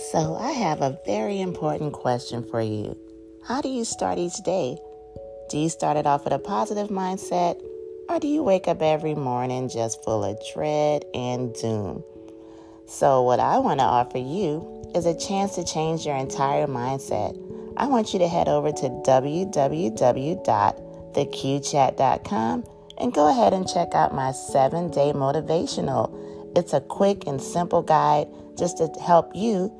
So, I have a very important question for you. How do you start each day? Do you start it off with a positive mindset, or do you wake up every morning just full of dread and doom? So, what I want to offer you is a chance to change your entire mindset. I want you to head over to www.theqchat.com and go ahead and check out my seven day motivational. It's a quick and simple guide just to help you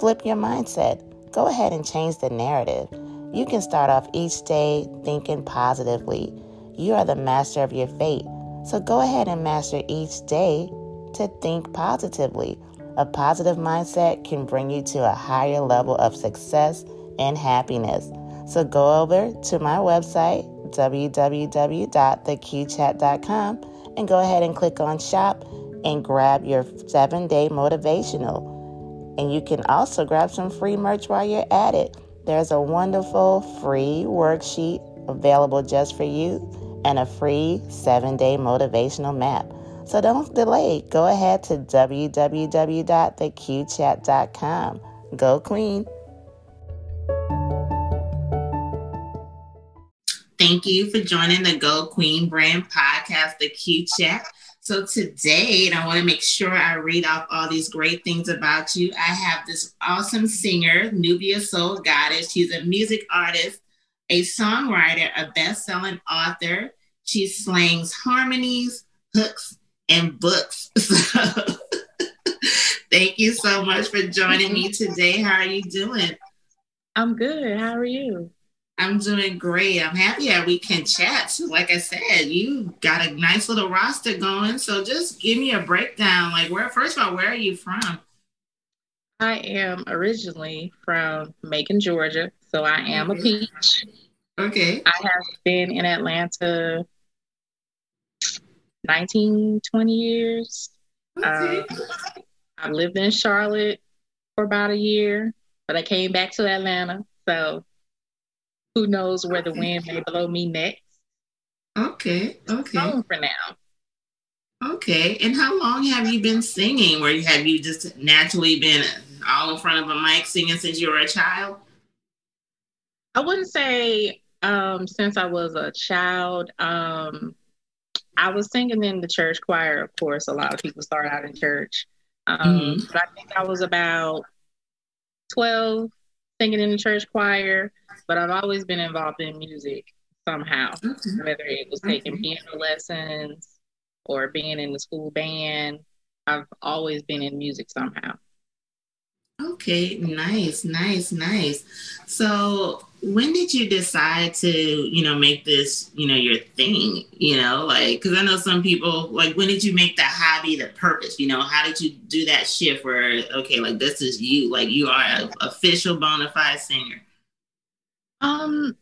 flip your mindset. Go ahead and change the narrative. You can start off each day thinking positively. You are the master of your fate. So go ahead and master each day to think positively. A positive mindset can bring you to a higher level of success and happiness. So go over to my website, www.theqchat.com, and go ahead and click on shop and grab your seven day motivational. And you can also grab some free merch while you're at it. There's a wonderful free worksheet available just for you and a free seven day motivational map. So don't delay. Go ahead to www.theqchat.com. Geaux Queen. Thank you for joining the Geaux Queen brand podcast, The Q Chat. So today, and I want to make sure I read off all these great things about you. I have this awesome singer, Nubia Soul Goddess. She's a music artist, a songwriter, a best-selling author. She slangs harmonies, hooks, and books. So thank you so much for joining me today. How are you doing? I'm good. How are you? I'm doing great. I'm happy that we can chat. So like I said, you got a nice little roster going. So just give me a breakdown. Like where first of all, where are you from? I am originally from Macon, Georgia. So I am okay. a peach. Okay. I have been in Atlanta 19, 20 years. Okay. Um, I lived in Charlotte for about a year, but I came back to Atlanta. So who knows where the wind may blow me next? Okay. Okay. Home for now. Okay. And how long have you been singing? Where have you just naturally been all in front of a mic singing since you were a child? I wouldn't say um, since I was a child. Um, I was singing in the church choir, of course. A lot of people start out in church. Um, mm-hmm. But I think I was about 12 singing in the church choir but I've always been involved in music somehow, mm-hmm. whether it was taking mm-hmm. piano lessons or being in the school band. I've always been in music somehow. Okay, nice, nice, nice. So, when did you decide to, you know, make this, you know, your thing? You know, like, because I know some people, like, when did you make the hobby the purpose? You know, how did you do that shift where, okay, like, this is you, like, you are an official bona fide singer? Um,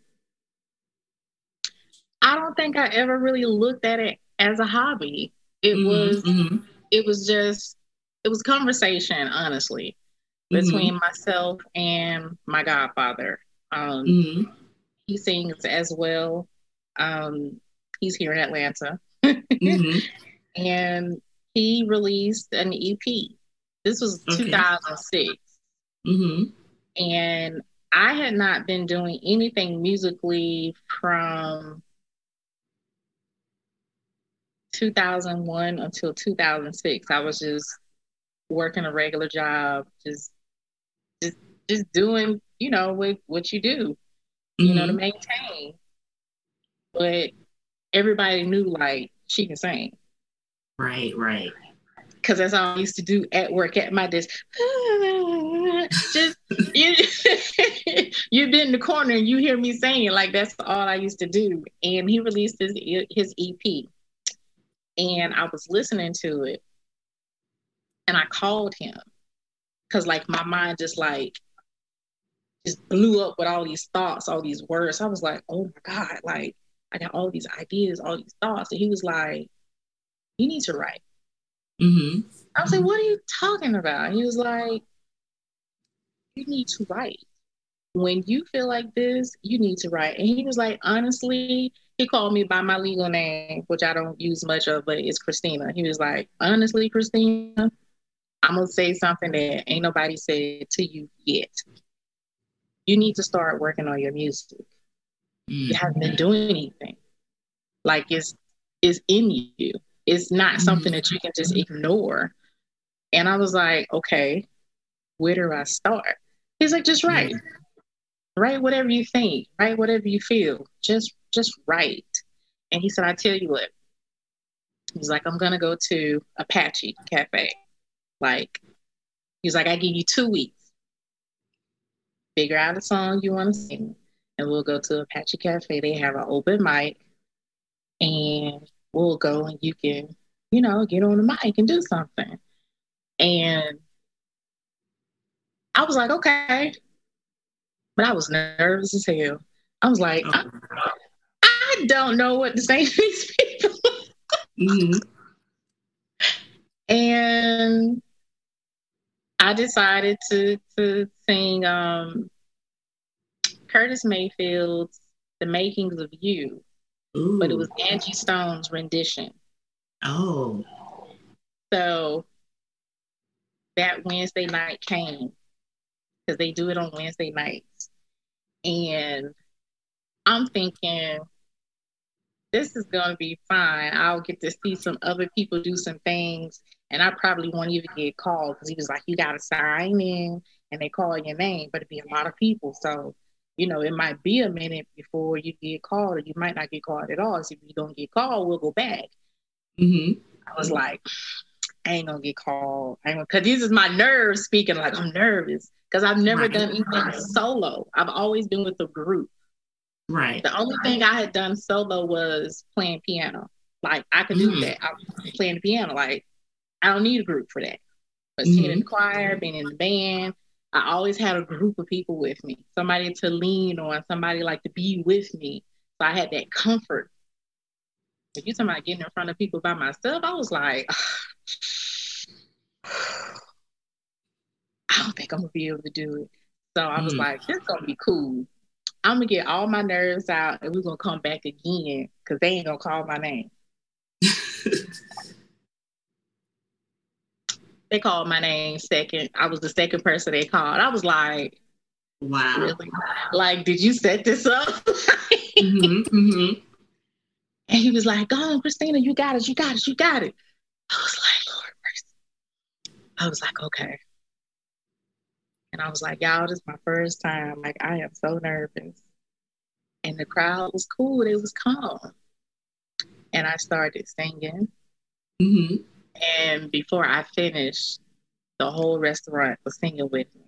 I don't think I ever really looked at it as a hobby. It mm-hmm, was mm-hmm. it was just it was conversation, honestly, between mm-hmm. myself and my godfather. Um, mm-hmm. he sings as well. Um, he's here in Atlanta. Mm-hmm. and he released an EP. This was okay. 2006. Mm-hmm. And I had not been doing anything musically from 2001 until 2006. I was just working a regular job, just just just doing, you know, what what you do, mm-hmm. you know, to mm-hmm. maintain. But everybody knew like she can sing. Right, right. Because that's all I used to do at work at my desk. just you you've been in the corner and you hear me saying like that's all I used to do. And he released his his EP, and I was listening to it, and I called him because like my mind just like just blew up with all these thoughts, all these words. I was like, oh my god, like I got all these ideas, all these thoughts, and he was like, you need to write. Mm-hmm. I was like, what are you talking about? He was like, you need to write. When you feel like this, you need to write. And he was like, honestly, he called me by my legal name, which I don't use much of, but it's Christina. He was like, honestly, Christina, I'm gonna say something that ain't nobody said to you yet. You need to start working on your music. Mm. You haven't been doing anything. Like it's it's in you. It's not mm-hmm. something that you can just ignore. And I was like, okay, where do I start? He's like, just write. Yeah. Write whatever you think, write whatever you feel. Just just write. And he said, I tell you what. He's like, I'm gonna go to Apache Cafe. Like, he's like, I give you two weeks. Figure out a song you want to sing, and we'll go to Apache Cafe. They have an open mic, and we'll go and you can, you know, get on the mic and do something. And I was like, okay. But I was nervous as hell. I was like, I, I don't know what to say to these people. mm-hmm. And I decided to to sing um, Curtis Mayfield's "The Makings of You," Ooh. but it was Angie Stone's rendition. Oh, so that Wednesday night came because they do it on Wednesday nights, and I'm thinking this is going to be fine. I'll get to see some other people do some things and I probably won't even get called because he was like, you got to sign in and they call your name, but it'd be a lot of people. So, you know, it might be a minute before you get called or you might not get called at all. So if you don't get called, we'll go back. Mm-hmm. I was like, I ain't gonna get called. I ain't because this is my nerves speaking. Like I'm nervous because I've never right. done anything solo. I've always been with a group. Right. The only thing I had done solo was playing piano. Like I could do mm. that. I was playing the piano. Like I don't need a group for that. But mm-hmm. singing in the choir, being in the band, I always had a group of people with me, somebody to lean on, somebody like to be with me. So I had that comfort. If you talking about getting in front of people by myself, I was like, I don't think I'm gonna be able to do it. So I was mm. like, this gonna be cool. I'm gonna get all my nerves out and we're gonna come back again because they ain't gonna call my name. they called my name second. I was the second person they called. I was like, wow. Really? Like, did you set this up? mm-hmm, mm-hmm. And he was like, go on, Christina, you got it, you got it, you got it. I was like. I was like, okay. And I was like, y'all, this is my first time. Like, I am so nervous. And the crowd was cool. It was calm. And I started singing. Mm-hmm. And before I finished, the whole restaurant was singing with me.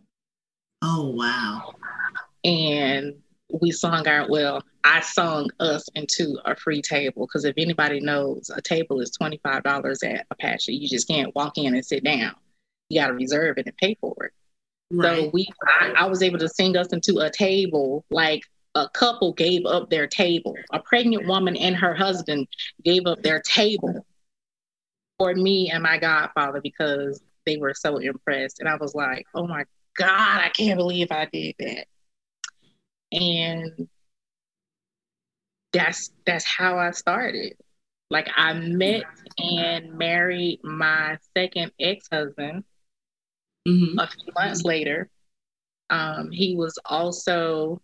Oh, wow. And we sung our, well, I sung us into a free table because if anybody knows, a table is $25 at Apache. You just can't walk in and sit down. You got to reserve it and pay for it. Right. So we, I, I was able to sing us into a table like a couple gave up their table. A pregnant woman and her husband gave up their table for me and my godfather because they were so impressed. And I was like, oh my God, I can't believe I did that. And that's that's how I started. Like I met and married my second ex-husband mm-hmm. a few months later. Um, he was also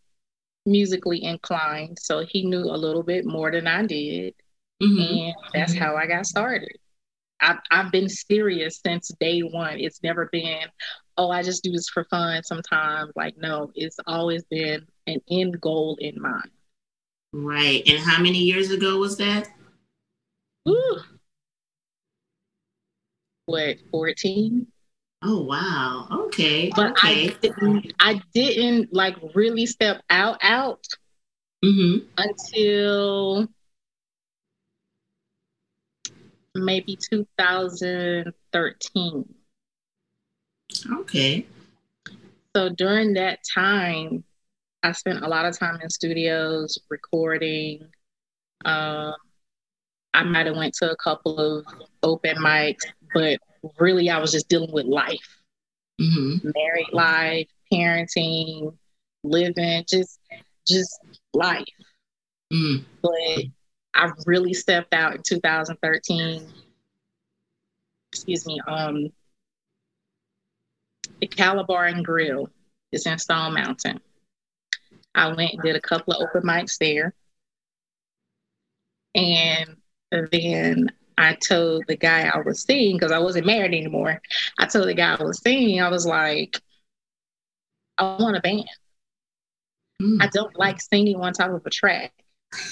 musically inclined, so he knew a little bit more than I did. Mm-hmm. And that's mm-hmm. how I got started. I've, I've been serious since day one. It's never been, oh, I just do this for fun sometimes. Like, no, it's always been an end goal in mind. Right. And how many years ago was that? Ooh. What, 14? Oh wow. Okay. But okay. I didn't I didn't like really step out out mm-hmm. until maybe 2013. Okay. So during that time, I spent a lot of time in studios recording. Um, I might have went to a couple of open mics, but really I was just dealing with life, mm-hmm. married life, parenting, living, just just life. Mm. But I really stepped out in 2013. Excuse me. Um, the Calabar and Grill. is in Stone Mountain. I went and did a couple of open mics there. And then I told the guy I was seeing, because I wasn't married anymore, I told the guy I was seeing, I was like, I want a band. Mm. I don't like singing on top of a track.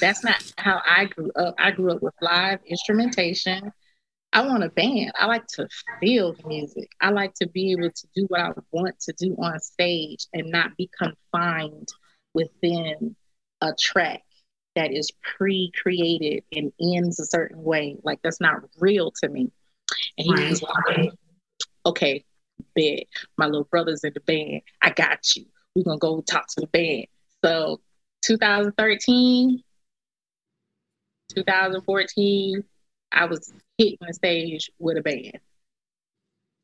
That's not how I grew up. I grew up with live instrumentation. I want a band. I like to feel the music. I like to be able to do what I want to do on stage and not be confined within a track that is pre-created and ends a certain way. Like that's not real to me. And he right. was like, okay, bed. My little brother's in the band. I got you. We're gonna go talk to the band. So 2013, 2014, I was hitting the stage with a band.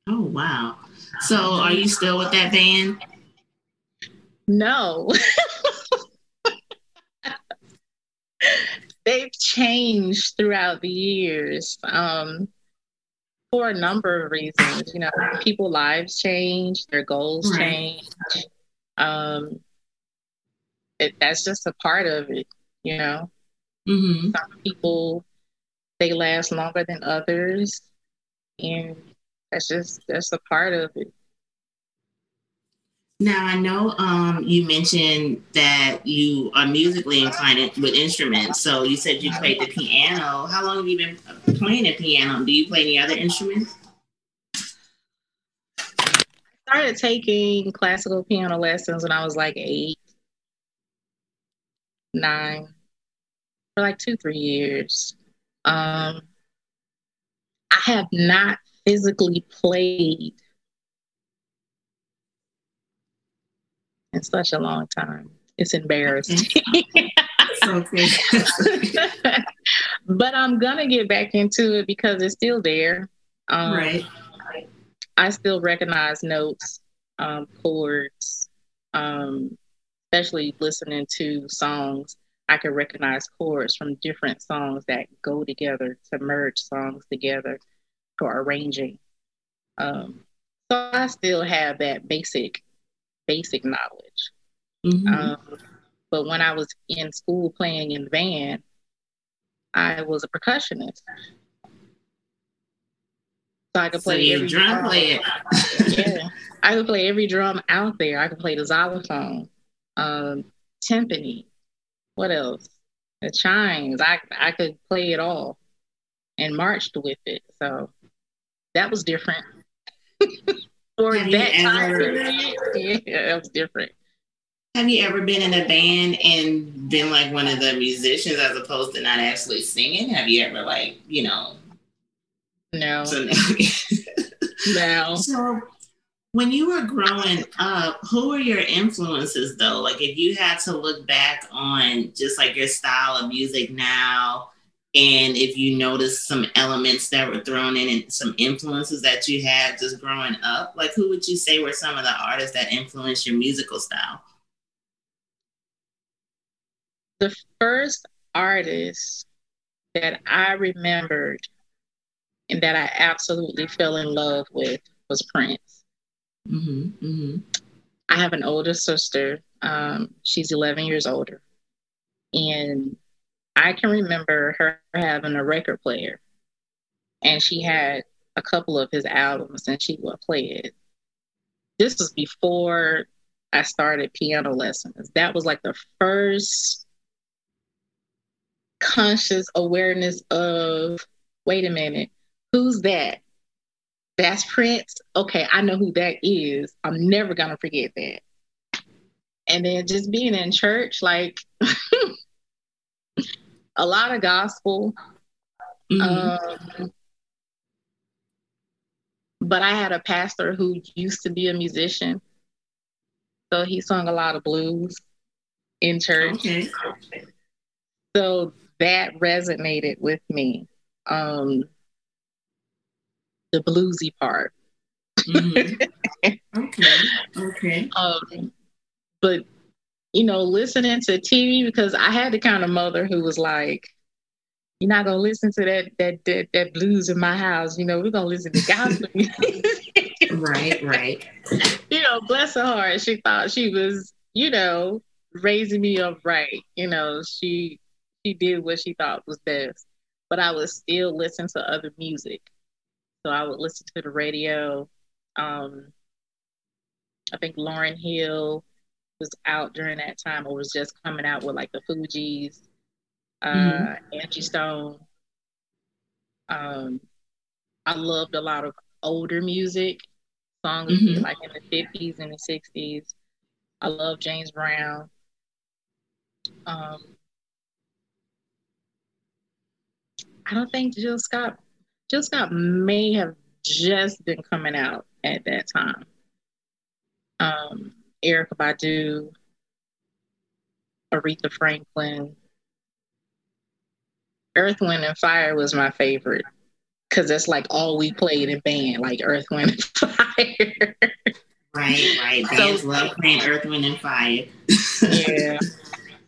Oh wow. So are you still with that band? No. They've changed throughout the years. Um, for a number of reasons. You know, people lives change, their goals change. Um, it, that's just a part of it, you know. Mm-hmm. Some people they last longer than others, and that's just that's a part of it. Now I know um, you mentioned that you are musically inclined with instruments. So you said you played the piano. How long have you been playing the piano? Do you play any other instruments? I started taking classical piano lessons when I was like eight, nine, for like two, three years. Um, I have not physically played in such a long time. It's embarrassing. but I'm gonna get back into it because it's still there. Um, right. I still recognize notes, um, chords, um, especially listening to songs. I can recognize chords from different songs that go together to merge songs together for arranging. Um, so I still have that basic basic knowledge. Mm-hmm. Um, but when I was in school playing in the band, I was a percussionist. So I could play so every drum player. yeah, I could play every drum out there. I could play the xylophone, um, timpani. What else? The chimes. I I could play it all, and marched with it. So that was different. For Have that time period, yeah, that was different. Have you ever been in a band and been like one of the musicians as opposed to not actually singing? Have you ever like, you know? No. So no. So when you were growing up, who were your influences though? Like if you had to look back on just like your style of music now, and if you noticed some elements that were thrown in and some influences that you had just growing up, like who would you say were some of the artists that influenced your musical style? the first artist that I remembered and that I absolutely fell in love with was Prince. Mm-hmm, mm-hmm. I have an older sister. Um, she's 11 years older. And I can remember her having a record player. And she had a couple of his albums and she would play it. This was before I started piano lessons. That was like the first conscious awareness of wait a minute, who's that? That's Prince. Okay, I know who that is. I'm never gonna forget that. And then just being in church, like a lot of gospel. Mm-hmm. Um, but I had a pastor who used to be a musician. So he sung a lot of blues in church. Okay. So that resonated with me. Um, the bluesy part. Mm-hmm. okay. Okay. Um, but you know, listening to TV because I had the kind of mother who was like, "You're not gonna listen to that that that, that blues in my house. You know, we're gonna listen to gospel music." right, right. You know, bless her heart. She thought she was, you know, raising me up right. You know, she she did what she thought was best. But I would still listen to other music. So I would listen to the radio. Um, I think Lauryn Hill was out during that time or was just coming out with like the Fugees, uh, mm-hmm. Angie Stone. Um, I loved a lot of older music, songs mm-hmm. like in the 50s and the 60s. I love James Brown. Um, I don't think Jill Scott Jill Scott may have just been coming out at that time. Um, Erykah Badu, Aretha Franklin, Earth, Wind, and Fire was my favorite because that's like all we played in band, like Earth, Wind, and Fire. right, right. Bands so, love playing Earth, Wind, and Fire. yeah.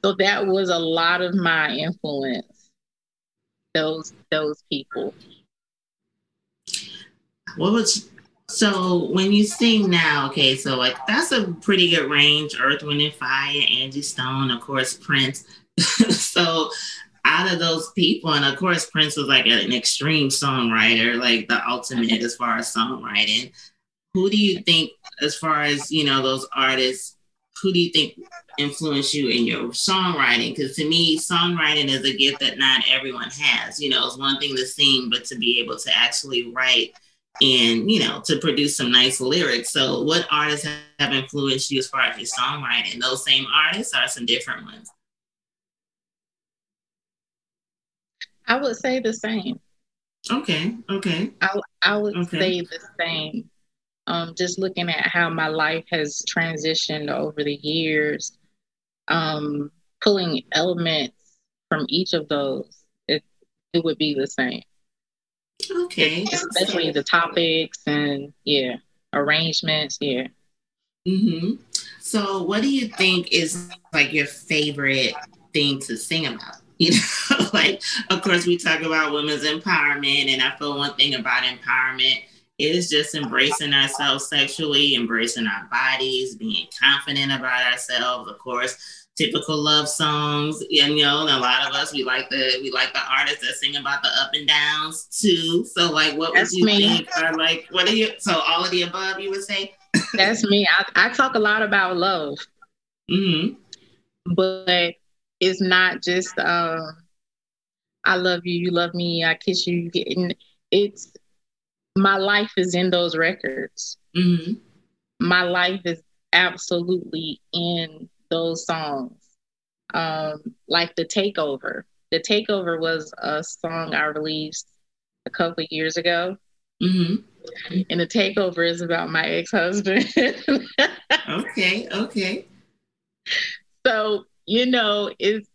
So that was a lot of my influence. Those those people. What was so when you sing now? Okay, so like that's a pretty good range. Earth, Wind, and Fire, Angie Stone, of course, Prince. so out of those people, and of course, Prince was like an extreme songwriter, like the ultimate as far as songwriting. Who do you think, as far as you know, those artists? Who do you think influenced you in your songwriting? Because to me, songwriting is a gift that not everyone has. You know, it's one thing to sing, but to be able to actually write and you know to produce some nice lyrics. So, what artists have influenced you as far as your songwriting? Those same artists are some different ones. I would say the same. Okay. Okay. I I would okay. say the same. Um, just looking at how my life has transitioned over the years, um, pulling elements from each of those, it it would be the same. Okay. Especially the topics and yeah, arrangements. Yeah. Mm-hmm. So, what do you think is like your favorite thing to sing about? You know, like, of course, we talk about women's empowerment, and I feel one thing about empowerment is just embracing ourselves sexually, embracing our bodies, being confident about ourselves. Of course, typical love songs. And, you know, a lot of us we like the we like the artists that sing about the up and downs too. So, like, what That's would you me. think are like? What are you? So, all of the above, you would say. That's me. I, I talk a lot about love. Mm-hmm. But it's not just um, I love you, you love me, I kiss you. you it's my life is in those records. Mm-hmm. My life is absolutely in those songs. Um, like the takeover. The takeover was a song I released a couple years ago. Mm-hmm. And the takeover is about my ex-husband. okay, okay. So you know, it's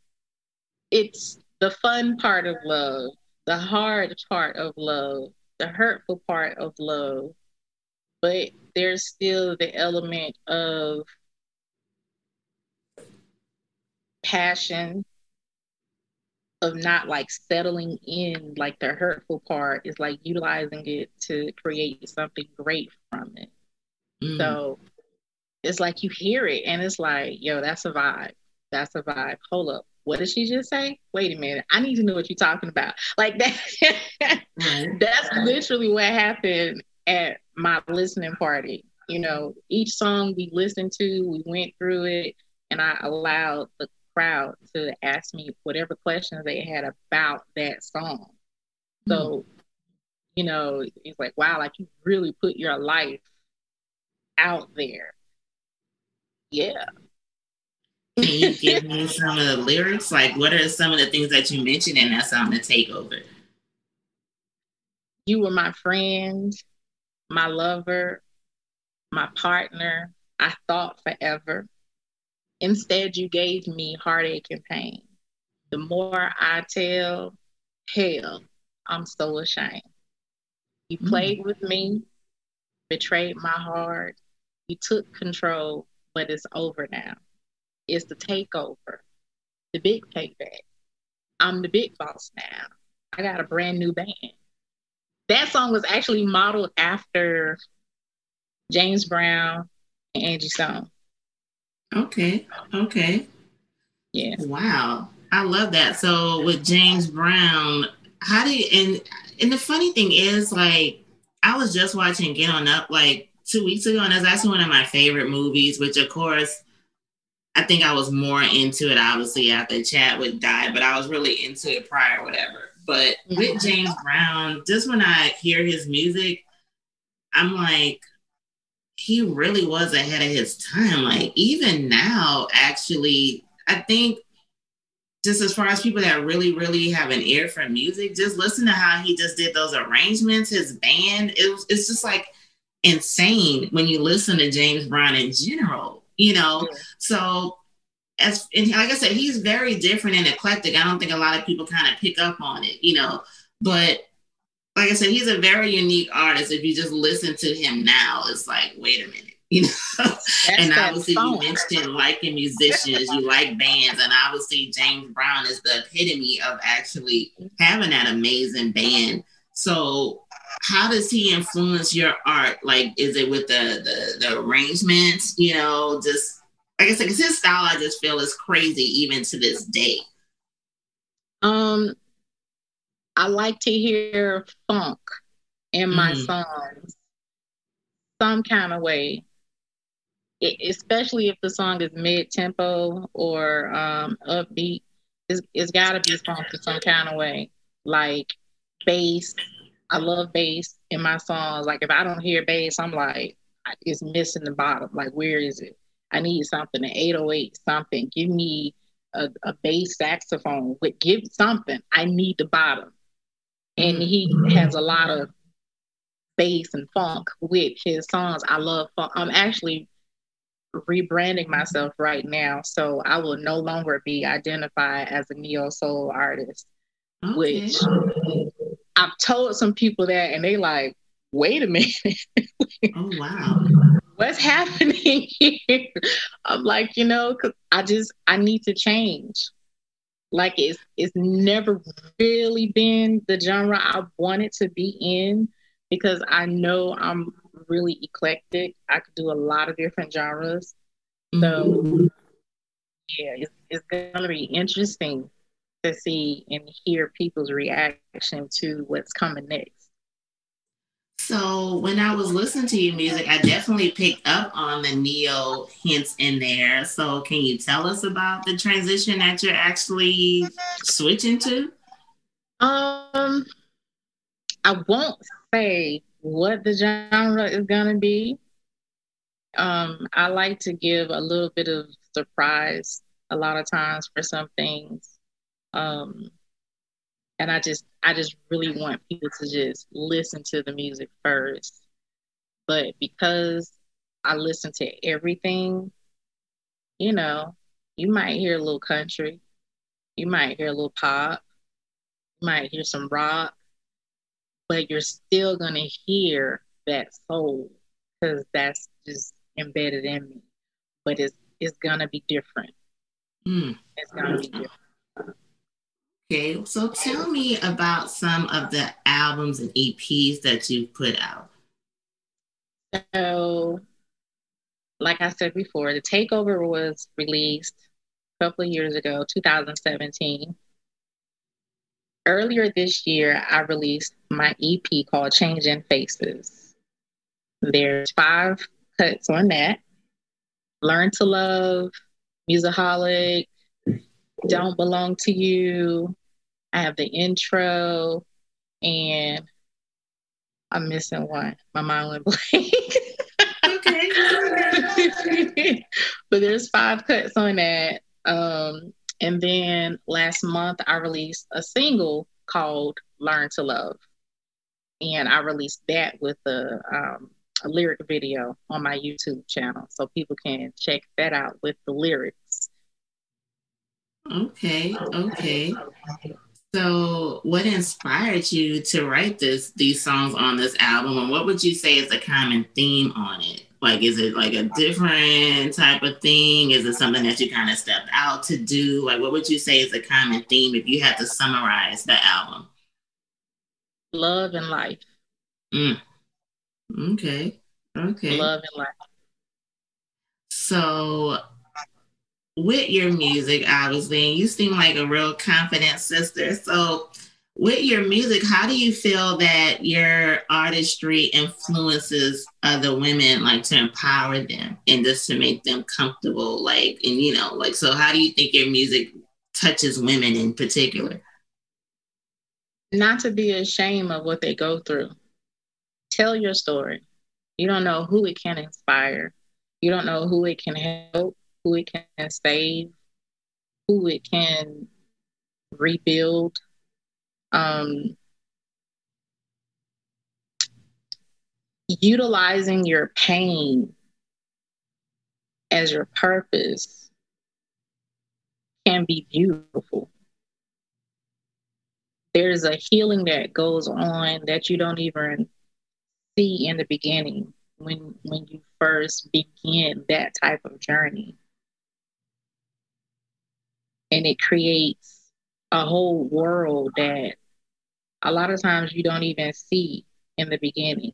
it's the fun part of love, the hard part of love, the hurtful part of love, but there's still the element of passion of not like settling in like the hurtful part is like utilizing it to create something great from it. Mm. So it's like you hear it and it's like, yo, that's a vibe. That's a vibe. Hold up. What did she just say? Wait a minute. I need to know what you're talking about. Like that. right. That's literally what happened at my listening party. You know, each song we listened to, we went through it, and I allowed the crowd to ask me whatever questions they had about that song. Mm. So, you know, it's like, wow, like you really put your life out there. Yeah. Can you give me some of the lyrics? Like, what are some of the things that you mentioned in that song, The Takeover? You were my friend, my lover, my partner. I thought forever. Instead, you gave me heartache and pain. The more I tell, hell, I'm so ashamed. You mm. played with me, betrayed my heart. You took control, but it's over now It's the takeover, the big payback. I'm the big boss now. I got a brand new band. That song was actually modeled after James Brown, and Angie Stone. Okay. Okay. Yeah. Wow. I love that. So with James Brown, how do you and and the funny thing is like I was just watching Get On Up like two weeks ago, and that's actually one of my favorite movies, which of course I think I was more into it obviously after Chadwick died, but I was really into it prior, whatever. But with mm-hmm. James Brown, just when I hear his music, I'm like, he really was ahead of his time. Like even now, actually, I think just as far as people that really, really have an ear for music, just listen to how he just did those arrangements, his band. It was, it's just like insane when you listen to James Brown in general, you know? Yeah. So as and like I said, he's very different and eclectic. I don't think a lot of people kind of pick up on it, you know. But like I said, he's a very unique artist. If you just listen to him now, it's like, wait a minute, you know. and obviously, you mentioned liking musicians, you like bands, and obviously, James Brown is the epitome of actually having that amazing band. So, how does he influence your art? Like, is it with the the, the arrangements? You know, just like I said, because his style, I just feel is crazy even to this day. Um, I like to hear funk in my mm. songs some kind of way, it, especially if the song is mid tempo or um, upbeat. It's, it's got to be funky some kind of way, like bass. I love bass in my songs. Like if I don't hear bass, I'm like, it's missing the bottom. Like where is it? I need something, an 808, something. Give me a, a bass saxophone. But give something. I need the bottom and he has a lot of bass and funk with his songs. I love funk. I'm actually rebranding myself right now, so I will no longer be identified as a neo soul artist. Okay. Which I've told some people that, and they like, "Wait a minute! oh wow, what's happening here?" I'm like, you know, cause I just I need to change. Like it's it's never really been the genre I wanted to be in because I know I'm really eclectic. I could do a lot of different genres. So yeah, it's, it's gonna be interesting to see and hear people's reaction to what's coming next. So when I was listening to your music, I definitely picked up on the neo hints in there. So can you tell us about the transition that you're actually switching to? Um, I won't say what the genre is gonna be. Um, I like to give a little bit of surprise a lot of times for some things. Um, and I just I just really want people to just listen to the music first. But because I listen to everything, you know, you might hear a little country, you might hear a little pop, you might hear some rock, but you're still gonna hear that soul because that's just embedded in me. But it's it's gonna be different. Mm. It's gonna be different. Okay, so tell me about some of the albums and EPs that you've put out. So, like I said before, the Takeover was released a couple of years ago, 2017. Earlier this year, I released my EP called Changing Faces. There's five cuts on that. Learn to Love, Musicaholic, don't Belong to You. I have the intro, and I'm missing one. My mind went blank. okay. but there's five cuts on that. Um, and then last month I released a single called Learn to Love. And I released that with a, um, a lyric video on my YouTube channel. So people can check that out with the lyrics. Okay, okay. So, what inspired you to write this these songs on this album, and what would you say is the common theme on it? Like, is it like a different type of thing? Is it something that you kind of stepped out to do? Like, what would you say is the common theme if you had to summarize the album? Love and life. Mm. Okay. Okay. Love and life. So, with your music, obviously, you seem like a real confident sister. So, with your music, how do you feel that your artistry influences other women, like to empower them and just to make them comfortable? Like, and you know, like, so how do you think your music touches women in particular? Not to be ashamed of what they go through. Tell your story. You don't know who it can inspire. You don't know who it can help, who it can save, who it can rebuild um, utilizing your pain as your purpose can be beautiful. There's a healing that goes on that you don't even see in the beginning when when you first begin that type of journey. And it creates a whole world that a lot of times you don't even see in the beginning,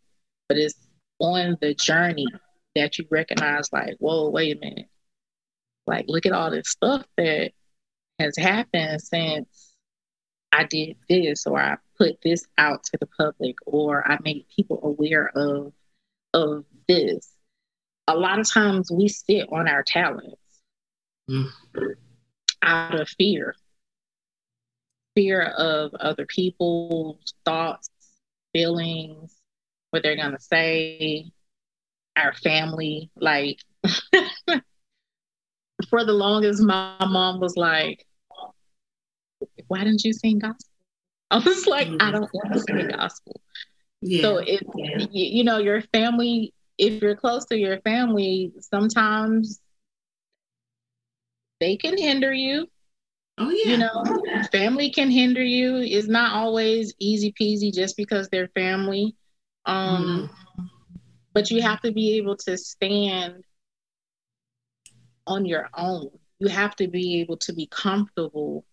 but it's on the journey that you recognize, like, whoa, wait a minute. Like, look at all this stuff that has happened since I did this, or I put this out to the public, or I made people aware of of this. A lot of times we sit on our talents mm. Out of fear fear of other people's thoughts, feelings, what they're gonna say, our family. Like for the longest, my mom was like, "Why didn't you sing gospel?" I was like, "I mm-hmm. don't want to sing gospel." Yeah. So if yeah. you know your family, if you're close to your family, sometimes they can hinder you Oh yeah. You know, family can hinder you. It's not always easy peasy just because they're family. Um mm-hmm. but you have to be able to stand on your own. You have to be able to be comfortable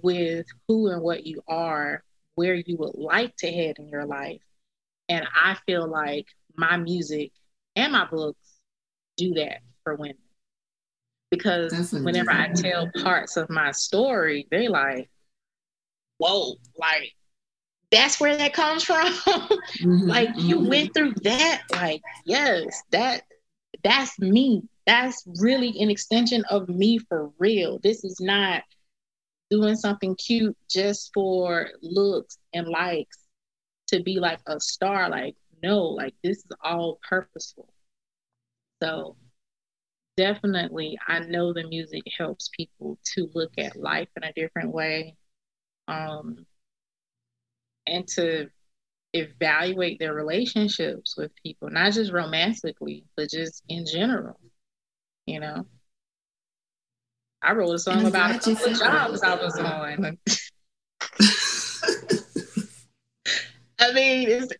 with who and what you are, where you would like to head in your life. And I feel like my music and my books do that for women because whenever I tell parts of my story, they like, whoa, like that's where that comes from. mm-hmm, like mm-hmm. you went through that. Like, yes, that that's me. That's really an extension of me for real. This is not doing something cute just for looks and likes to be like a star. Like, no, like this is all purposeful. So definitely i know the music helps people to look at life in a different way um, and to evaluate their relationships with people not just romantically but just in general you know? I wrote a song about a couple of jobs i was on. I mean it's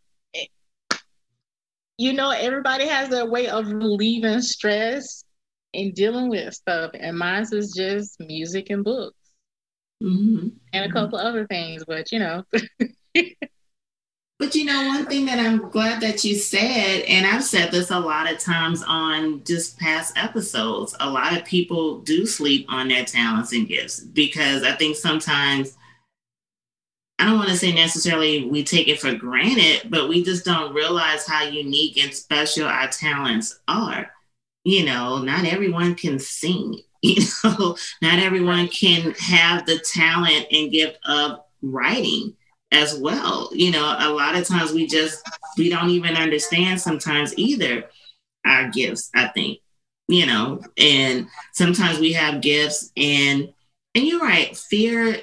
you know everybody has their way of relieving stress in dealing with stuff. And mine is just music and books mm-hmm. and a mm-hmm. couple other things, but you know. but you know, one thing that I'm glad that you said, and I've said this a lot of times on just past episodes, a lot of people do sleep on their talents and gifts because I think sometimes. I don't want to say necessarily we take it for granted, but we just don't realize how unique and special our talents are you know, not everyone can sing, you know, not everyone can have the talent and gift of writing as well. You know, a lot of times we just we don't even understand sometimes either our gifts, I think. You know, and sometimes we have gifts and and you're right, fear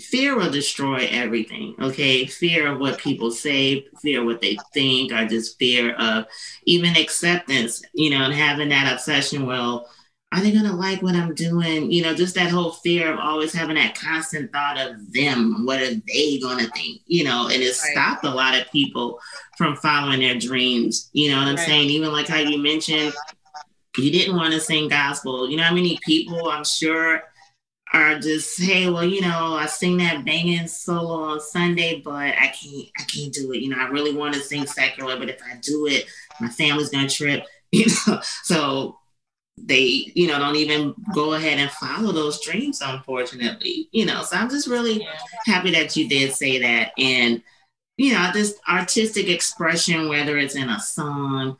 fear will destroy everything. Okay. Fear of what people say, fear of what they think, or just fear of even acceptance, you know, and having that obsession. Well, are they going to like what I'm doing? You know, just that whole fear of always having that constant thought of them. What are they going to think? You know, and it right. stopped a lot of people from following their dreams. You know what I'm right. saying? Even like how you mentioned, you didn't want to sing gospel. You know how many people I'm sure are just, hey, well, you know, I sing that banging solo on Sunday, but I can't, I can't do it. You know, I really want to sing secular, but if I do it, my family's gonna trip. You know, so they, you know, don't even go ahead and follow those dreams, unfortunately. You know, so I'm just really happy that you did say that. And, you know, this artistic expression, whether it's in a song,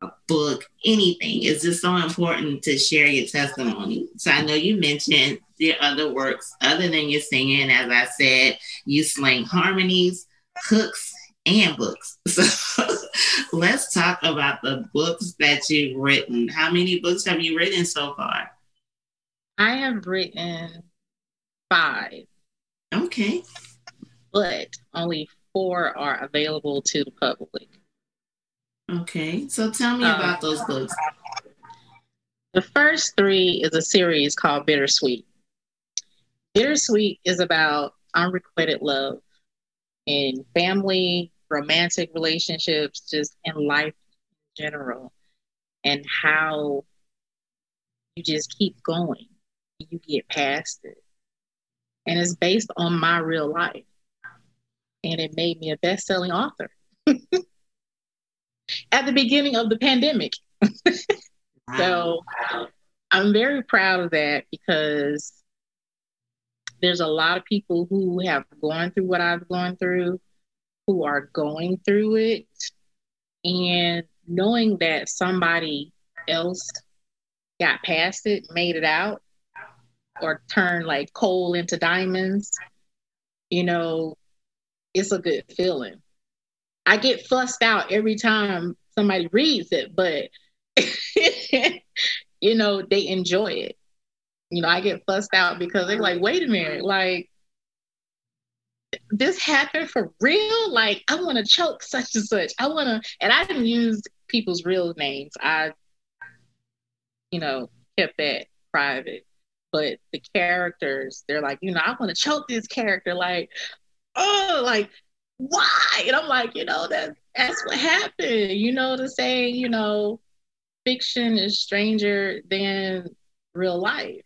a book, anything, is just so important to share your testimony. So I know you mentioned your other works other than your singing. As I said, you sling harmonies, hooks, and books. So let's talk about the books that you've written. How many books have you written so far? I have written five. Okay. But only four are available to the public. Okay. So tell me um, about those books. The first three is a series called Bittersweet. Bittersweet is about unrequited love in family, romantic relationships, just in life in general, and how you just keep going. You get past it. And it's based on my real life. And it made me a best selling author at the beginning of the pandemic. wow. So I'm very proud of that because there's a lot of people who have gone through what I've gone through, who are going through it, and knowing that somebody else got past it, made it out, or turned like coal into diamonds, you know, it's a good feeling. I get fussed out every time somebody reads it, but you know, they enjoy it you know, I get fussed out because they're like, wait a minute, like this happened for real? Like, I want to choke such and such. I want to, and I didn't use people's real names. I, you know, kept that private. But the characters, they're like, you know, I want to choke this character. Like, oh, like, why? And I'm like, you know, that that's what happened. You know, the saying, you know, fiction is stranger than real life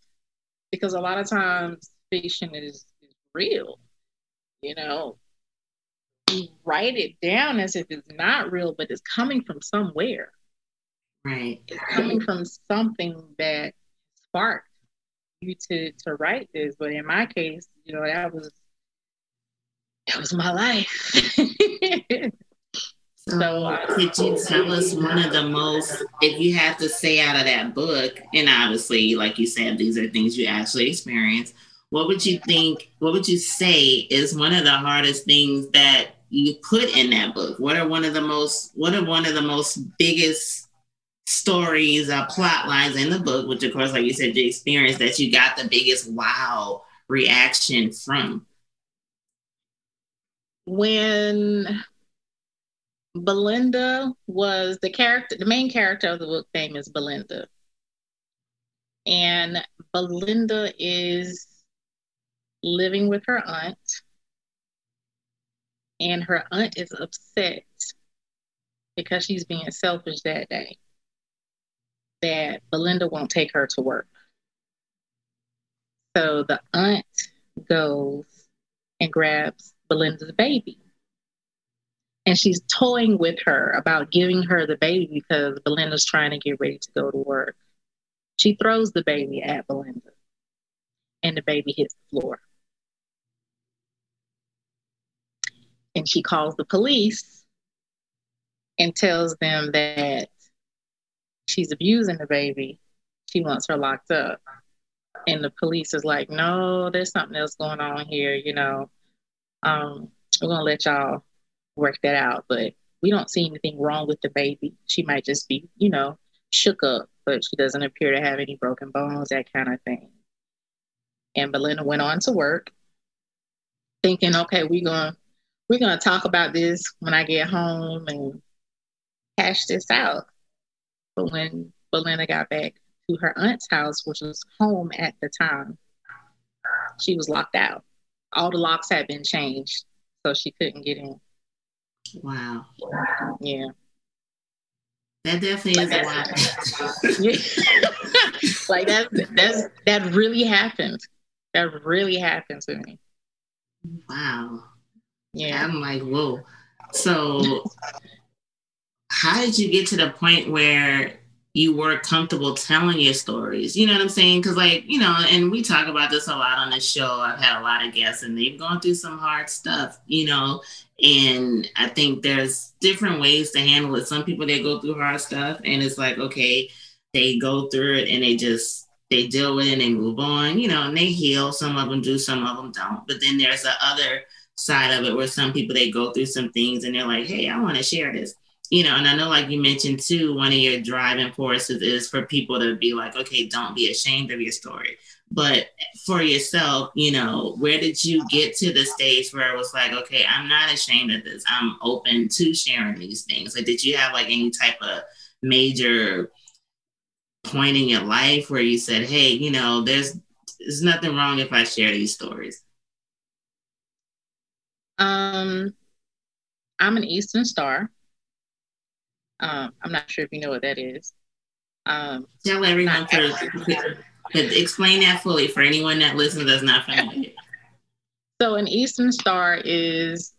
because a lot of times fiction is, is real. You know, you write it down as if it's not real, but it's coming from somewhere. Right. It's coming from something that sparked you to to write this. But in my case, you know, that was that was my life. So, uh, could you tell us one of the most, if you have to say out of that book, and obviously, like you said, these are things you actually experienced. What would you think? What would you say is one of the hardest things that you put in that book? What are one of the most? What are one of the most biggest stories or plot lines in the book? Which, of course, like you said, you experienced that you got the biggest wow reaction from. When Belinda was the character, the main character of the book name is Belinda. And Belinda is living with her aunt. And her aunt is upset because she's being selfish that day that Belinda won't take her to work. So the aunt goes and grabs Belinda's baby and she's toying with her about giving her the baby because Belinda's trying to get ready to go to work. She throws the baby at Belinda, and the baby hits the floor. And she calls the police and tells them that she's abusing the baby. She wants her locked up. And the police is like, no, there's something else going on here, you know. Um, we're gonna let y'all work that out. But we don't see anything wrong with the baby. She might just be, you know, shook up, but she doesn't appear to have any broken bones, that kind of thing. And Belinda went on to work, thinking, okay, we're gonna we're gonna talk about this when I get home and hash this out. But when Belinda got back to her aunt's house, which was home at the time, she was locked out. All the locks had been changed, so she couldn't get in. Wow. Yeah. That definitely is a lot. like that that's that really happened. That really happened to me. Wow. Yeah. I'm like, whoa. So, how did you get to the point where you were comfortable telling your stories? You know what I'm saying? Because, like, you know, and we talk about this a lot on the show. I've had a lot of guests, and they've gone through some hard stuff, you know. And I think there's different ways to handle it. Some people they go through hard stuff, and it's like, okay, they go through it and they just they deal with it and they move on, you know, and they heal. Some of them do, some of them don't. But then there's the other side of it where some people they go through some things and they're like, hey, I want to share this. You know, and I know, like you mentioned too, one of your driving forces is for people to be like, okay, don't be ashamed of your story. But for yourself, you know, where did you get to the stage where it was like, okay, I'm not ashamed of this. I'm open to sharing these things. Like, did you have like any type of major point in your life where you said, hey, you know, there's there's nothing wrong if I share these stories? Um, I'm an Eastern Star. Um, I'm not sure if you know what that is. Um, Tell everyone explain that fully for anyone that listens that's not familiar. So, an Eastern Star is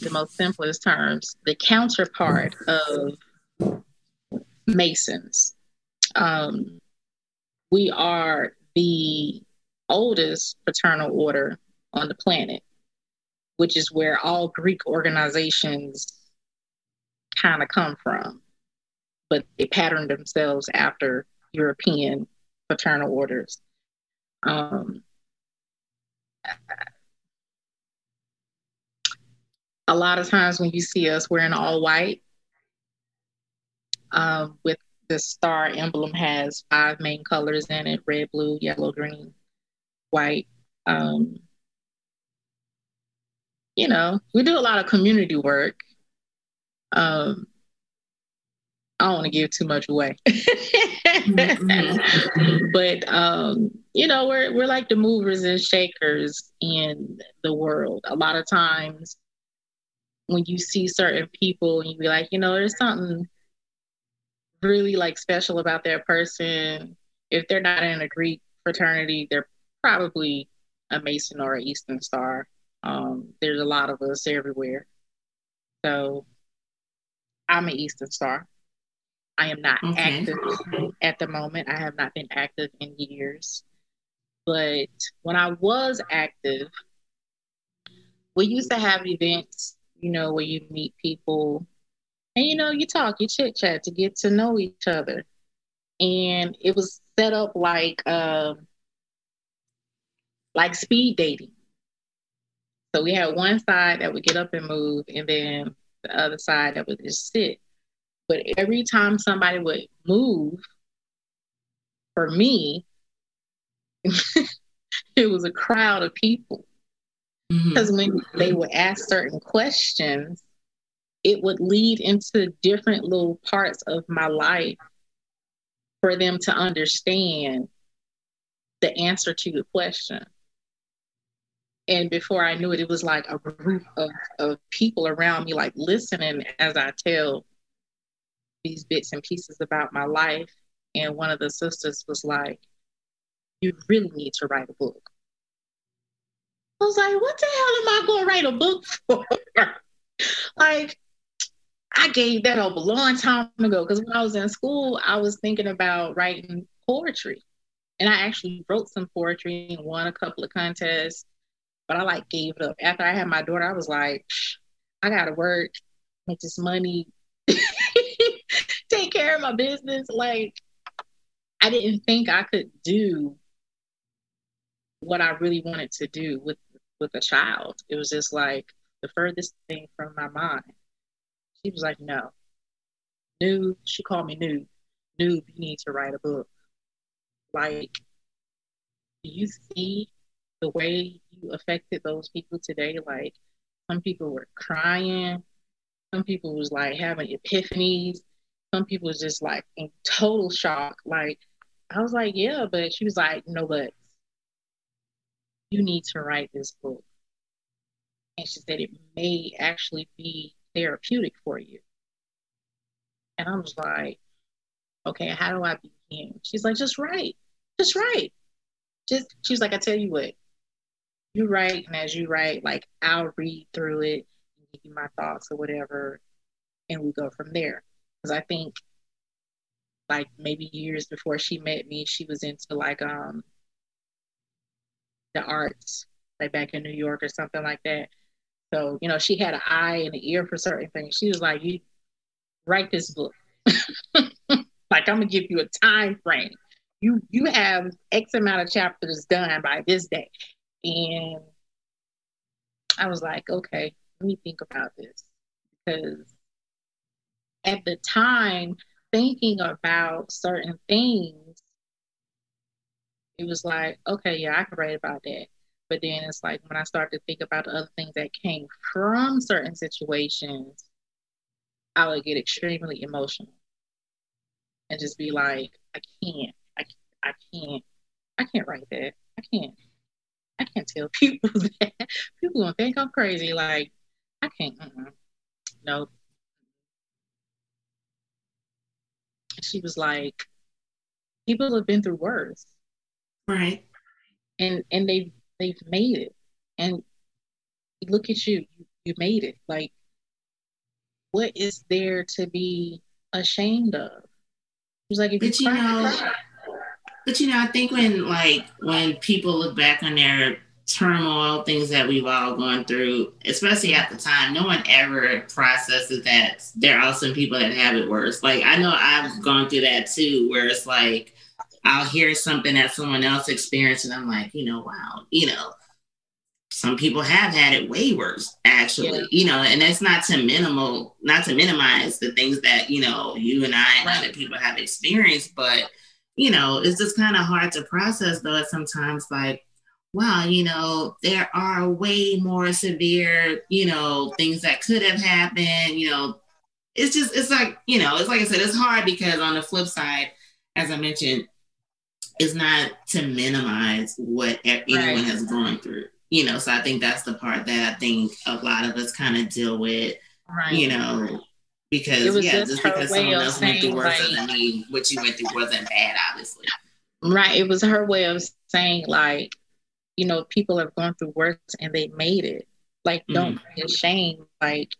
the most simplest terms, the counterpart of Masons. Um, we are the oldest fraternal order on the planet which is where all Greek organizations kind of come from. But they patterned themselves after European fraternal orders. Um, a lot of times when you see us wearing all white, um, with the star emblem has five main colors in it red, blue, yellow, green, white. Um, you know, we do a lot of community work. Um, I don't want to give too much away, mm-hmm. but um, you know, we're we're like the movers and shakers in the world. A lot of times, when you see certain people, and you be like, you know, there's something really like special about that person. If they're not in a Greek fraternity, they're probably a Mason or an Eastern Star. Um, there's a lot of us everywhere. So I'm an Eastern Star. I am not okay. active at the moment. I have not been active in years. But when I was active, we used to have events, you know, where you meet people and, you know, you talk, you chit chat to get to know each other. And it was set up like, um, like speed dating. So we had one side that would get up and move, and then the other side that would just sit. But every time somebody would move, for me, it was a crowd of people. Because mm-hmm. when they would ask certain questions, it would lead into different little parts of my life for them to understand the answer to the question and before I knew it, it was like a group of, of people around me, like listening as I tell these bits and pieces about my life. And one of the sisters was like, You really need to write a book. I was like, What the hell am I going to write a book for? like, I gave that up a long time ago because when I was in school, I was thinking about writing poetry. And I actually wrote some poetry and won a couple of contests but I like gave it up. After I had my daughter, I was like, I gotta work, make this money, take care of my business. Like, I didn't think I could do what I really wanted to do with with a child. It was just like the furthest thing from my mind. She was like, no. Noob, she called me noob. Noob, you need to write a book. Like, do you see the way you affected those people today. Like some people were crying, some people was like having epiphanies, some people was just like in total shock. Like I was like, yeah, but she was like, no, but you need to write this book. And she said it may actually be therapeutic for you. And I was like, okay, how do I begin? She's like, just write, just write just she's like, I tell you what, you write, and as you write, like I'll read through it, and give you my thoughts or whatever, and we go from there. Because I think, like maybe years before she met me, she was into like um the arts, like back in New York or something like that. So you know, she had an eye and an ear for certain things. She was like, "You write this book." like I'm gonna give you a time frame. You you have X amount of chapters done by this day. And I was like, okay, let me think about this. Because at the time, thinking about certain things, it was like, okay, yeah, I can write about that. But then it's like when I started to think about the other things that came from certain situations, I would get extremely emotional and just be like, I can't, I, I can't, I can't write that. I can't. I can't tell people that. People gonna think I'm crazy. Like, I can't. Mm-mm. Nope. She was like, people have been through worse, right? And and they they've made it, and look at you, you made it. Like, what is there to be ashamed of? She was like, if but you, you know, but you know, I think when like when people look back on their turmoil, things that we've all gone through, especially at the time, no one ever processes that there are some people that have it worse. Like I know I've gone through that too, where it's like I'll hear something that someone else experienced, and I'm like, you know, wow, you know, some people have had it way worse, actually, yeah. you know, and that's not to minimal, not to minimize the things that you know you and I and right. other people have experienced, but you know, it's just kind of hard to process though. Sometimes, like, wow, you know, there are way more severe, you know, things that could have happened. You know, it's just, it's like, you know, it's like I said, it's hard because on the flip side, as I mentioned, it's not to minimize what anyone right. has gone through. You know, so I think that's the part that I think a lot of us kind of deal with. Right. You know, because yeah, just, just because someone else went through worse like, doesn't mean what you went through wasn't bad, obviously. Right. It was her way of saying like, you know, people have gone through worse and they made it. Like, don't mm. be ashamed. Like,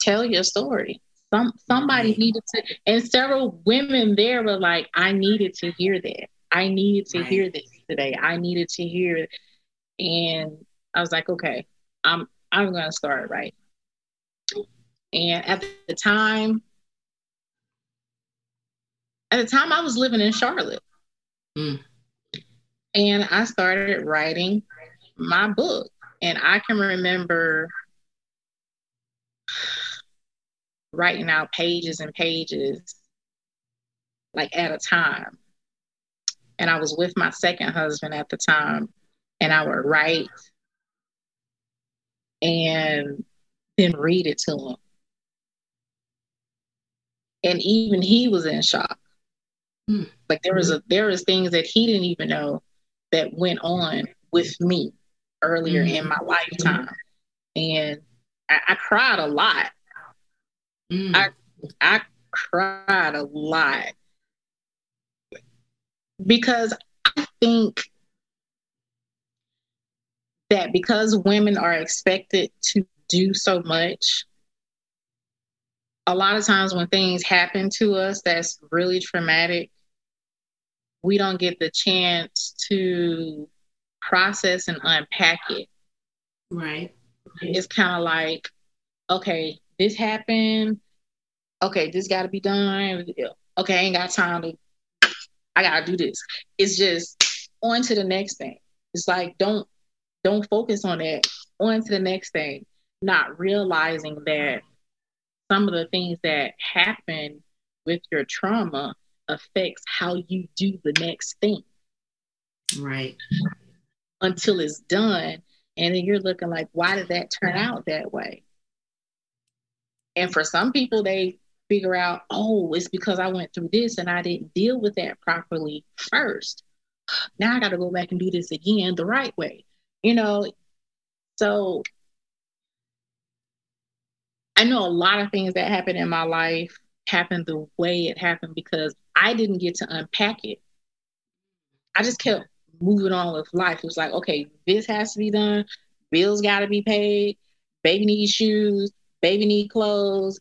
tell your story. Some somebody mm. needed to, and several women there were like, I needed to hear that. I needed to right. hear this today. I needed to hear, and I was like, okay, I'm I'm gonna start right. And at the time, at the time I was living in Charlotte. Mm. And I started writing my book. And I can remember writing out pages and pages like at a time. And I was with my second husband at the time, and I would write and then read it to him and even he was in shock. Mm. Like there was a there was things that he didn't even know that went on with me earlier mm. in my lifetime, and I, I cried a lot. Mm. I I cried a lot because I think that because women are expected to do so much a lot of times when things happen to us that's really traumatic, we don't get the chance to process and unpack it. Right. It's kind of like, okay, this happened. Okay, this got to be done. Okay, I ain't got time to. I gotta do this. It's just on to the next thing. It's like don't don't focus on that. On to the next thing. Not realizing that some of the things that happen with your trauma affects how you do the next thing. Right. Until it's done. And then you're looking like, why did that turn out that way? And for some people, they figure out, oh, it's because I went through this and I didn't deal with that properly first. Now I got to go back and do this again the right way. You know, so I know a lot of things that happened in my life happened the way it happened because I didn't get to unpack it. I just kept moving on with life. It was like, okay, this has to be done. Bills got to be paid. Baby needs shoes. Baby need clothes.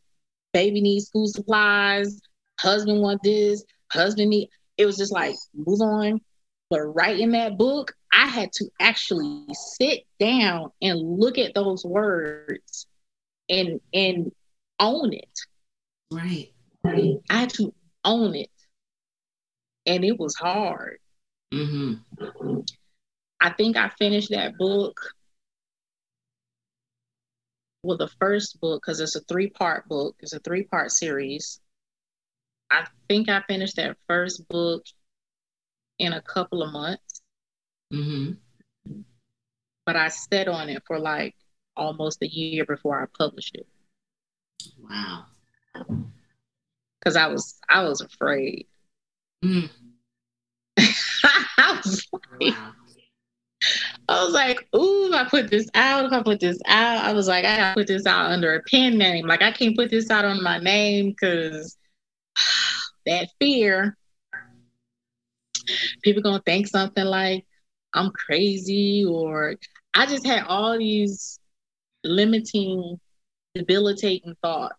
Baby needs school supplies. Husband want this. Husband need. It was just like move on. But writing that book, I had to actually sit down and look at those words and and own it. Right. I had to own it. And it was hard. Mm-hmm. I think I finished that book. Well, the first book, because it's a three part book, it's a three part series. I think I finished that first book in a couple of months. Mm-hmm. But I sat on it for like almost a year before I published it. Wow. Because I was I was afraid. Mm. I was like, Wow. I was like, ooh, if I put this out, if I put this out, I was like, I gotta put this out under a pen name. Like I can't put this out under my name because that fear. People gonna think something like I'm crazy, or I just had all these limiting, debilitating thoughts.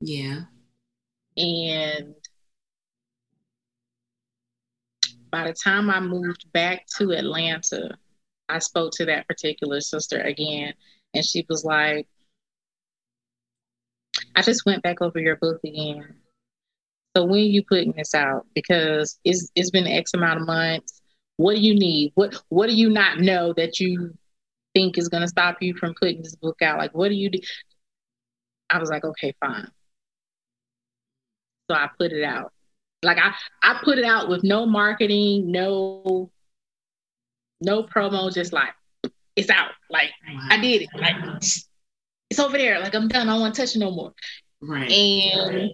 Yeah. And by the time I moved back to Atlanta, I spoke to that particular sister again, and she was like, I just went back over your book again. So when you putting this out? Because it's it's been X amount of months. What do you need? What what do you not know that you think is gonna stop you from putting this book out? Like what do you do? I was like, okay, fine. So I put it out. Like I, I put it out with no marketing, no, no promo, just like it's out. Like Wow. I did it. Like it's over there. Like I'm done. I don't want to touch it no more. Right. And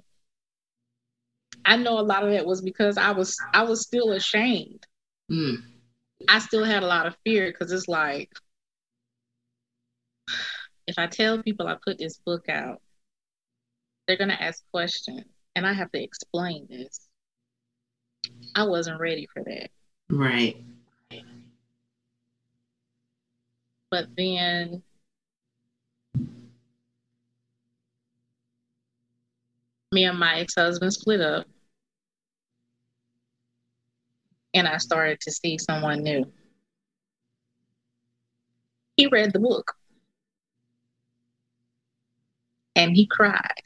I know a lot of that was because I was I was still ashamed. Mm. I still had a lot of fear because it's like if I tell people I put this book out, they're gonna ask questions and I have to explain this. I wasn't ready for that. Right. But then me and my ex-husband split up and I started to see someone new. He read the book and he cried.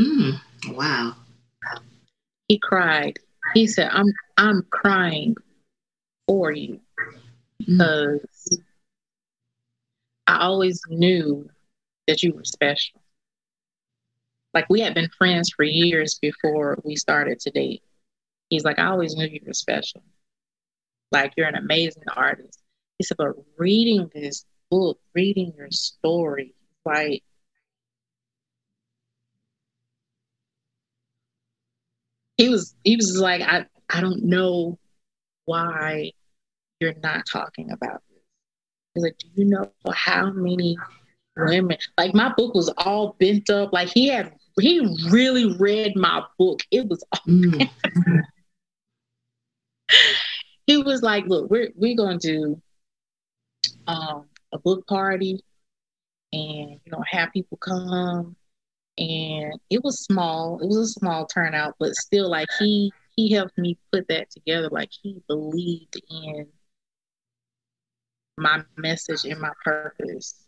Mm. Wow. He cried. He said, I'm I'm crying for you Mm. because I always knew that you were special. Like we had been friends for years before we started to date. He's like, I always knew you were special. Like you're an amazing artist. He said, but reading this book, reading your story, like he was he was like, I, I don't know why you're not talking about this. He's like, Do you know how many women like my book was all bent up? Like he had he really read my book. It was Mm. he was like, look, we're we're gonna do um a book party and you know have people come and it was small it was a small turnout but still like he he helped me put that together. Like he believed in my message and my purpose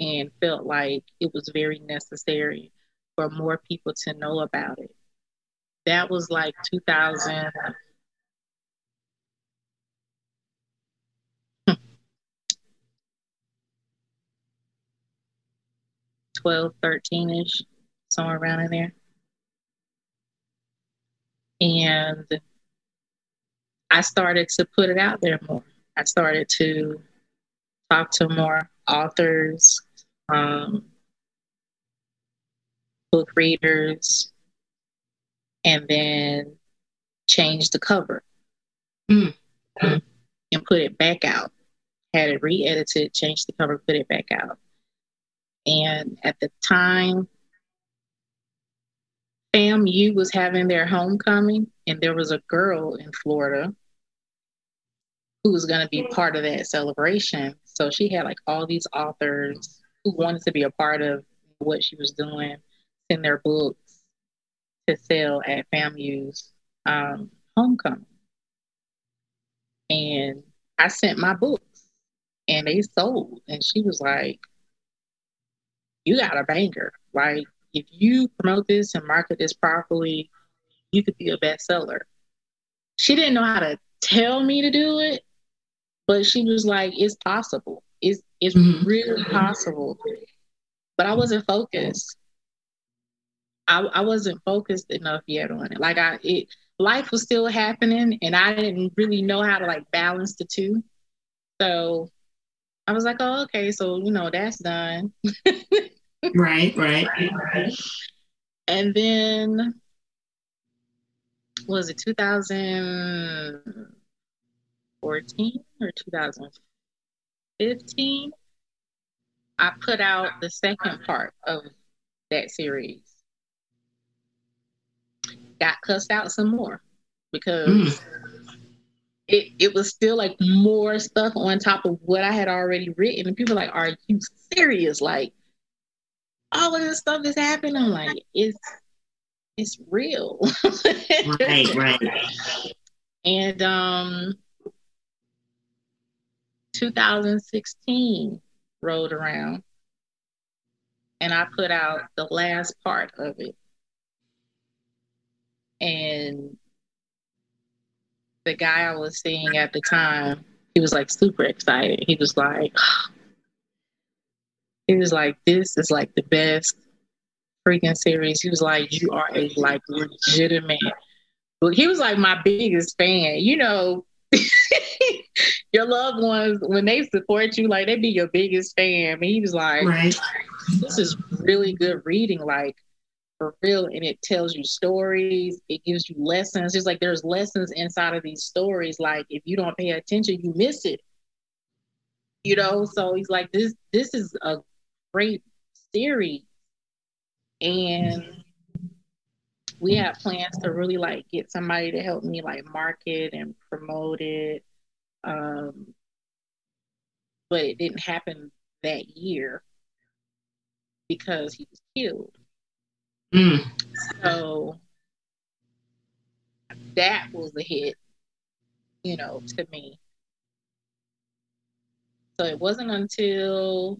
and felt like it was very necessary for more people to know about it. That was like 2000 12, 13 ish, somewhere around in there. And I started to put it out there more. I started to talk to more authors, um, book readers, and then change the cover Mm. and put it back out. Had it re edited, changed the cover, put it back out. And at the time, FAMU was having their homecoming, and there was a girl in Florida who was going to be part of that celebration. So she had like all these authors who wanted to be a part of what she was doing, send their books to sell at FAMU's um, homecoming. And I sent my books and they sold. And she was like, You got a banger. Like, if you promote this and market this properly, you could be a bestseller. She didn't know how to tell me to do it, but she was like, It's possible. It's, it's mm-hmm. really possible. But I wasn't focused. I, I wasn't focused enough yet on it. Like I, it, life was still happening, and I didn't really know how to like balance the two. So I was like, oh, okay, so you know that's done. right, right. And then was it 2014 or 2015? I put out the second part of that series got cussed out some more because mm. It, it was still like more stuff on top of what I had already written. And people like, are you serious? Like all of this stuff is happening. I'm like, it's it's real. right, right. And um 2016 rolled around and I put out the last part of it and the guy I was seeing at the time, he was like super excited. He was like, he was like, this is like the best freaking series. He was like, you are a like legitimate. He was like my biggest fan. You know, your loved ones when they support you, like they be your biggest fan. And he was like, right. this is really good reading. Like for real and it tells you stories it gives you lessons just like there's lessons inside of these stories like if you don't pay attention you miss it. You know so he's like this this is a great series. And we have plans to really like get somebody to help me like market and promote it um but it didn't happen that year because he was killed Mm. So that was a hit, you know, to me. So it wasn't until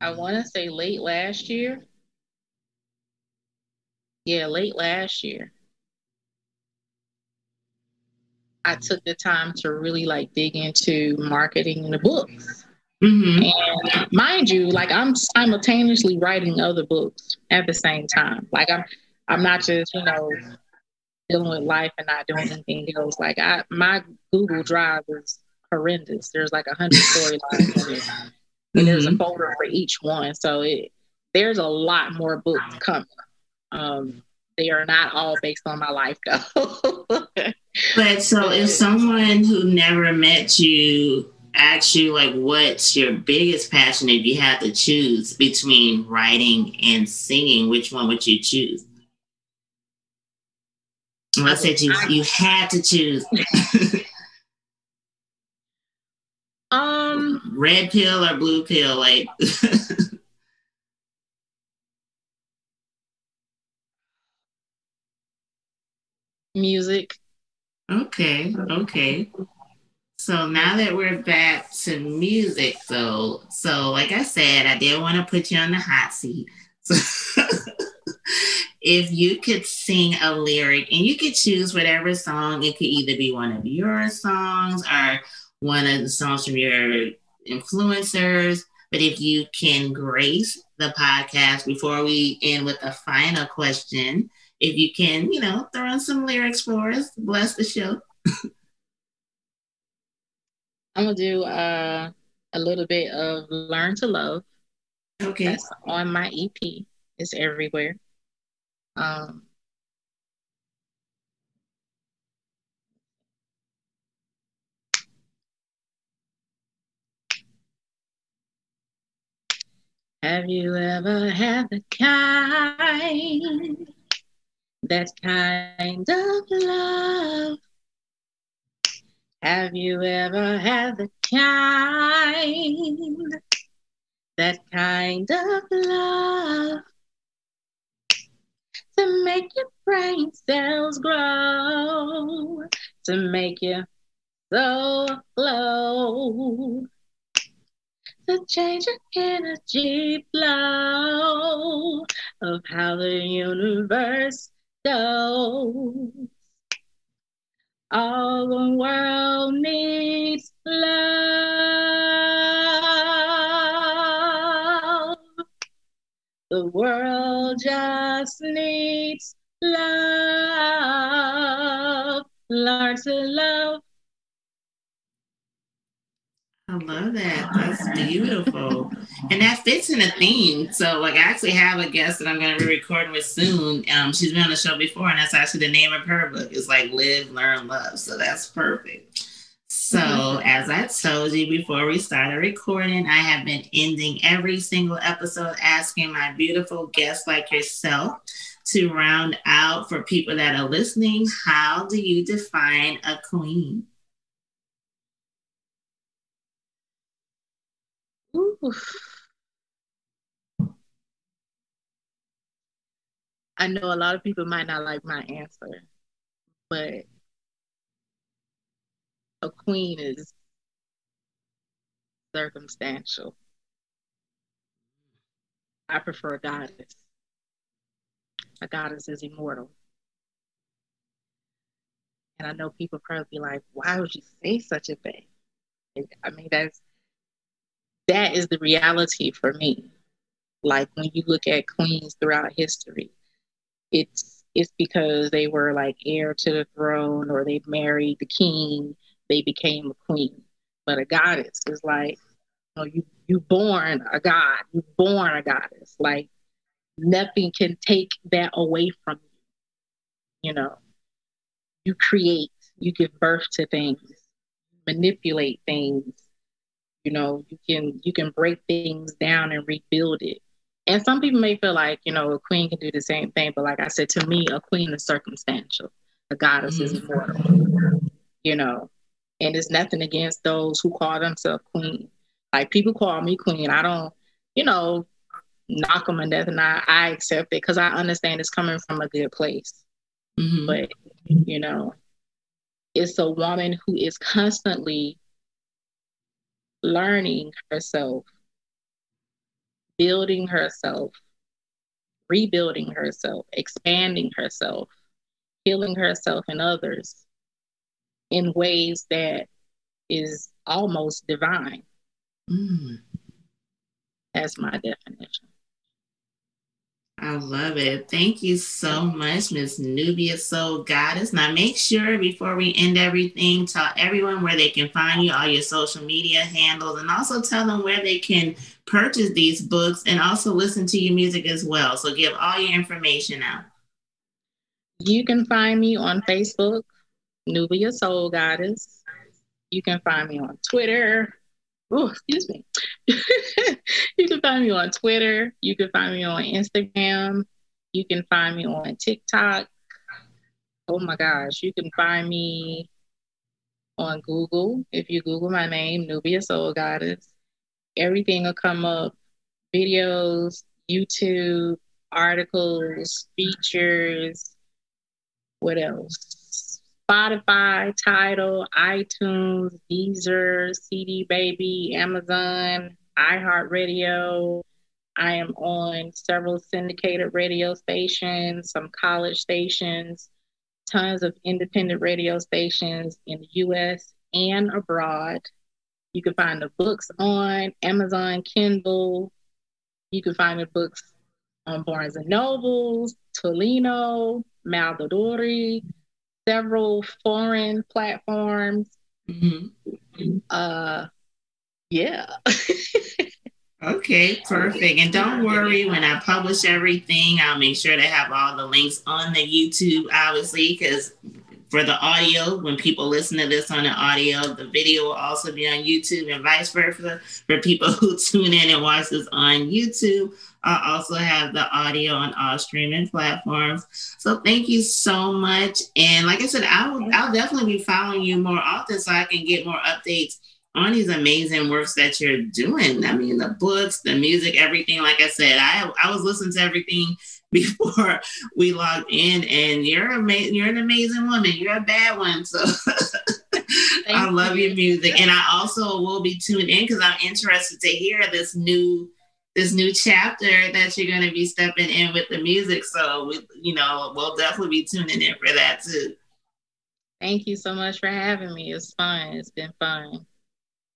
I want to say late last year. Yeah, late last year. I took the time to really like dig into marketing the books. Mm-hmm. And mind you, like I'm simultaneously writing other books at the same time. Like I'm I'm not just, you know, dealing with life and not doing anything else. Like I my Google Drive is horrendous. There's like a hundred storylines. And mm-hmm. there's a mm-hmm. folder for each one. So it there's a lot more books coming. Um, they are not all based on my life though. but so if someone who never met you asks you like what's your biggest passion if you had to choose between writing and singing, which one would you choose? Let's say you, you had to choose. um red pill or blue pill, like music. Okay, okay. So now that we're back to music, though, so like I said, I did want to put you on the hot seat. So if you could sing a lyric and you could choose whatever song, it could either be one of your songs or one of the songs from your influencers. But if you can grace the podcast before we end with a final question, if you can, you know, throw in some lyrics for us, bless the show. I'm gonna do uh, a little bit of "Learn to Love." Okay. That's on my EP. It's everywhere. Um, Have you ever had the kind That kind of love. Have you ever had the kind? That kind of love to make your brain cells grow, to make you so glow, to change your energy flow of how the universe goes. All the world needs love. The world just needs love. Learn to love I love that. That's beautiful. and that fits in a theme. So, like, I actually have a guest that I'm going to be recording with soon. Um, she's been on the show before, and that's actually the name of her book. It's like Live, Learn, Love. So, that's perfect. So, mm-hmm. as I told you before we started recording, I have been ending every single episode asking my beautiful guests like yourself to round out for people that are listening how do you define a queen? I know a lot of people might not like my answer, but a queen is circumstantial. I prefer a goddess. A goddess is immortal. And I know people probably be like, why would you say such a thing? I mean, that's that is the reality for me. Like when you look at queens throughout history, it's it's because they were like heir to the throne or they married the king, they became a queen. But a goddess is like, you know, you you born a god, you born a goddess. Like nothing can take that away from you. You know, you create, you give birth to things, manipulate things, you know, you can you can break things down and rebuild it. And some people may feel like, you know, a queen can do the same thing, but like I said, to me, a queen is circumstantial. A goddess mm-hmm. is immortal. You know, and it's nothing against those who call themselves queen. Like people call me queen. I don't, you know, knock them and death, and I, I accept it because I understand it's coming from a good place. Mm-hmm. But you know, it's a woman who is constantly learning herself, building herself, rebuilding herself, expanding herself, healing herself and others in ways that is almost divine. Mm. That's my definition. I love it. Thank you so much, Miss Nubia Soul Goddess. Now, make sure before we end everything, tell everyone where they can find you, all your social media handles, and also tell them where they can purchase these books and also listen to your music as well. So, give all your information out. You can find me on Facebook, Nubia Soul Goddess. You can find me on Twitter, oh, excuse me. you can find me on Twitter. You can find me on Instagram. You can find me on TikTok. Oh my gosh, you can find me on Google. If you Google my name, Nubia Soul Goddess, everything will come up videos, YouTube, articles, features. What else? Spotify, Tidal, iTunes, Deezer, CD Baby, Amazon, iHeartRadio. I am on several syndicated radio stations, some college stations, tons of independent radio stations in the US and abroad. You can find the books on Amazon Kindle. You can find the books on Barnes and Nobles, Tolino, Mondadori, several foreign platforms. Mm-hmm. Uh, yeah. okay, perfect. And don't worry, when I publish everything, I'll make sure to have all the links on the YouTube, obviously, because for the audio, when people listen to this on the audio, the video will also be on YouTube and vice versa. For people who tune in and watch this on YouTube, I also have the audio on all streaming platforms. So thank you so much. And like I said, I will I'll definitely be following you more often so I can get more updates on these amazing works that you're doing. I mean, the books, the music, everything. Like I said, I I was listening to everything before we logged in, and you're amazing. You're an amazing woman. You're a bad one. So I love you. your music, and I also will be tuned in because I'm interested to hear this new this new chapter that you're going to be stepping in with the music. So we, you know, we'll definitely be tuning in for that too. Thank you so much for having me. It's fun. It's been fun.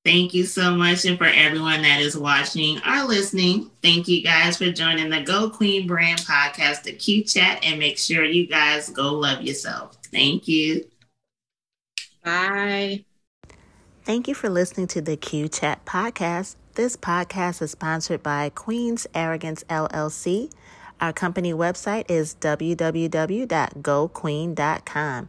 Thank you so much. And for everyone that is watching or listening, thank you guys for joining the Geaux Queen Brand podcast, the Q Chat, and make sure you guys go love yourself. Thank you. Bye. Thank you for listening to the Q Chat podcast. This podcast is sponsored by Queen's Arrogance LLC. Our company website is www.geauxqueen.com.